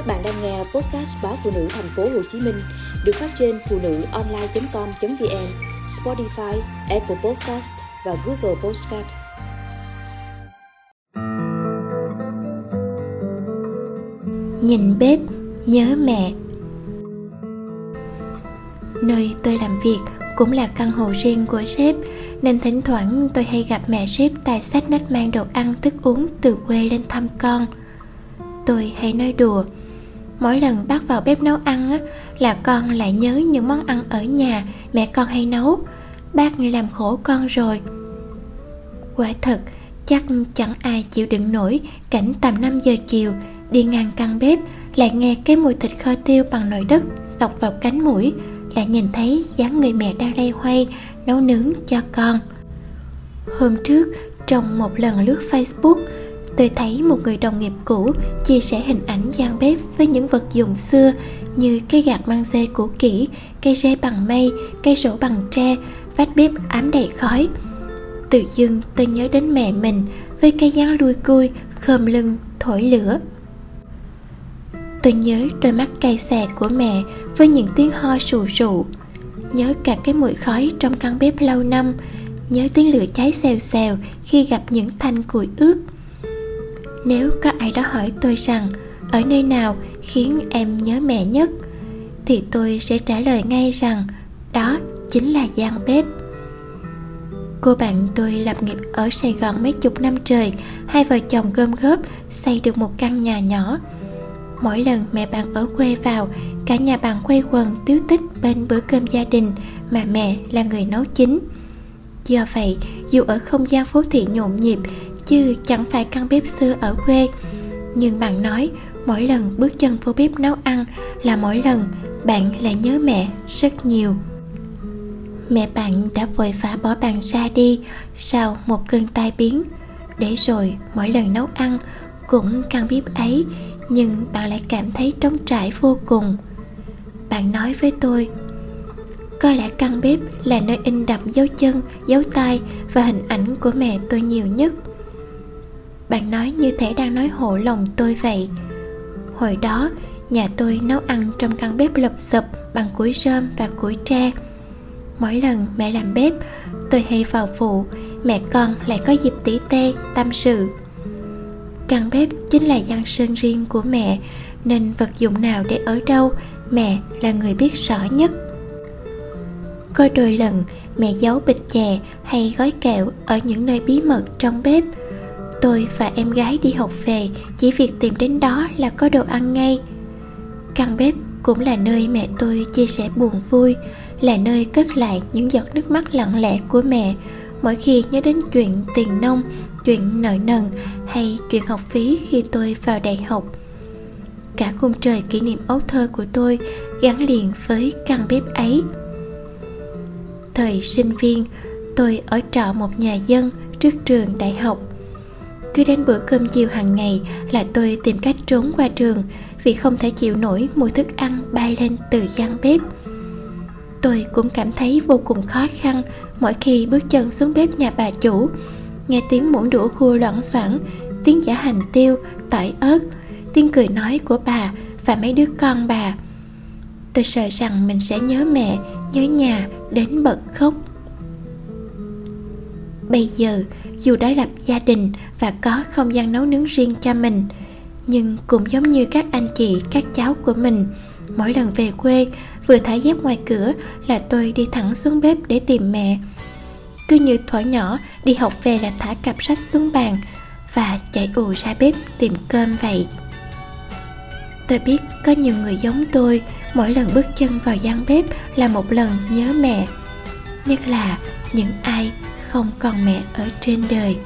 Các bạn đang nghe podcast báo phụ nữ thành phố Hồ Chí Minh được phát trên phụ nữ online.com.vn, Spotify, Apple Podcast và Google Podcast. Nhìn bếp, nhớ mẹ Nơi tôi làm việc cũng là căn hộ riêng của sếp nên thỉnh thoảng tôi hay gặp mẹ sếp tài sách nách mang đồ ăn thức uống từ quê lên thăm con tôi hay nói đùa mỗi lần bắt vào bếp nấu ăn á, là con lại nhớ những món ăn ở nhà mẹ con hay nấu. Bác làm khổ con rồi. Quả thật chắc chẳng ai chịu đựng nổi cảnh tầm 5 giờ chiều đi ngang căn bếp lại nghe cái mùi thịt kho tiêu bằng nồi đất sọc vào cánh mũi lại nhìn thấy dáng người mẹ đang lay hoay nấu nướng cho con. Hôm trước trong một lần lướt facebook tôi thấy một người đồng nghiệp cũ chia sẻ hình ảnh gian bếp với những vật dụng xưa như cây gạt măng dê cũ kỹ cây rê bằng mây cây rổ bằng tre, vách bếp ám đầy khói. Tự dưng tôi nhớ đến mẹ mình với cây dáng lui cui khom lưng, thổi lửa. Tôi nhớ đôi mắt cay xè của mẹ với những tiếng ho sù sụ nhớ cả cái mùi khói trong căn bếp lâu năm. Nhớ tiếng lửa cháy xèo xèo khi gặp những thanh củi ướt nếu có ai đó hỏi tôi rằng, ở nơi nào khiến em nhớ mẹ nhất? thì tôi sẽ trả lời ngay rằng, đó chính là gian bếp. Cô bạn tôi lập nghiệp ở sài gòn mấy chục năm trời, hai vợ chồng gom góp xây được một căn nhà nhỏ. Mỗi lần mẹ bạn ở quê vào, cả nhà bạn quay quần tiếu tích bên bữa cơm gia đình mà mẹ là người nấu chính do vậy, dù ở không gian phố thị nhộn nhịp chứ chẳng phải căn bếp xưa ở quê. Nhưng bạn nói, mỗi lần bước chân vô bếp nấu ăn là mỗi lần bạn lại nhớ mẹ rất nhiều. Mẹ bạn đã vội vã bỏ bạn ra đi sau một cơn tai biến. Để rồi mỗi lần nấu ăn cũng căn bếp ấy, nhưng bạn lại cảm thấy trống trải vô cùng. Bạn nói với tôi, có lẽ căn bếp là nơi in đậm dấu chân, dấu tay và hình ảnh của mẹ tôi nhiều nhất bạn nói như thể đang nói hộ lòng tôi vậy. Hồi đó, nhà tôi nấu ăn trong căn bếp lụp xụp bằng củi rơm và củi tre. Mỗi lần mẹ làm bếp, tôi hay vào phụ mẹ con lại có dịp tỉ tê, tâm sự. Căn bếp chính là gian sơn riêng của mẹ, nên vật dụng nào để ở đâu, mẹ là người biết rõ nhất. Có đôi lần, mẹ giấu bịch chè hay gói kẹo ở những nơi bí mật trong bếp tôi và em gái đi học về, chỉ việc tìm đến đó là có đồ ăn ngay. Căn bếp cũng là nơi mẹ tôi chia sẻ buồn vui, là nơi cất lại những giọt nước mắt lặng lẽ của mẹ. Mỗi khi nhớ đến chuyện tiền nông, chuyện nợ nần hay chuyện học phí khi tôi vào đại học. Cả khung trời kỷ niệm ấu thơ của tôi gắn liền với căn bếp ấy. Thời sinh viên, tôi ở trọ một nhà dân trước trường đại học cứ đến bữa cơm chiều hàng ngày là tôi tìm cách trốn qua trường vì không thể chịu nổi mùi thức ăn bay lên từ gian bếp. Tôi cũng cảm thấy vô cùng khó khăn mỗi khi bước chân xuống bếp nhà bà chủ. Nghe tiếng muỗng đũa khua loạn xoảng, tiếng giả hành tiêu, tỏi ớt, tiếng cười nói của bà và mấy đứa con bà. Tôi sợ rằng mình sẽ nhớ mẹ, nhớ nhà đến bật khóc bây giờ, dù đã lập gia đình và có không gian nấu nướng riêng cho mình, nhưng cũng giống như các anh chị, các cháu của mình, mỗi lần về quê, vừa thả dép ngoài cửa là tôi đi thẳng xuống bếp để tìm mẹ. Cứ như thuở nhỏ, đi học về là thả cặp sách xuống bàn và chạy ù ra bếp tìm cơm vậy. Tôi biết có nhiều người giống tôi, mỗi lần bước chân vào gian bếp là một lần nhớ mẹ. Nhất là những ai không còn mẹ ở trên đời.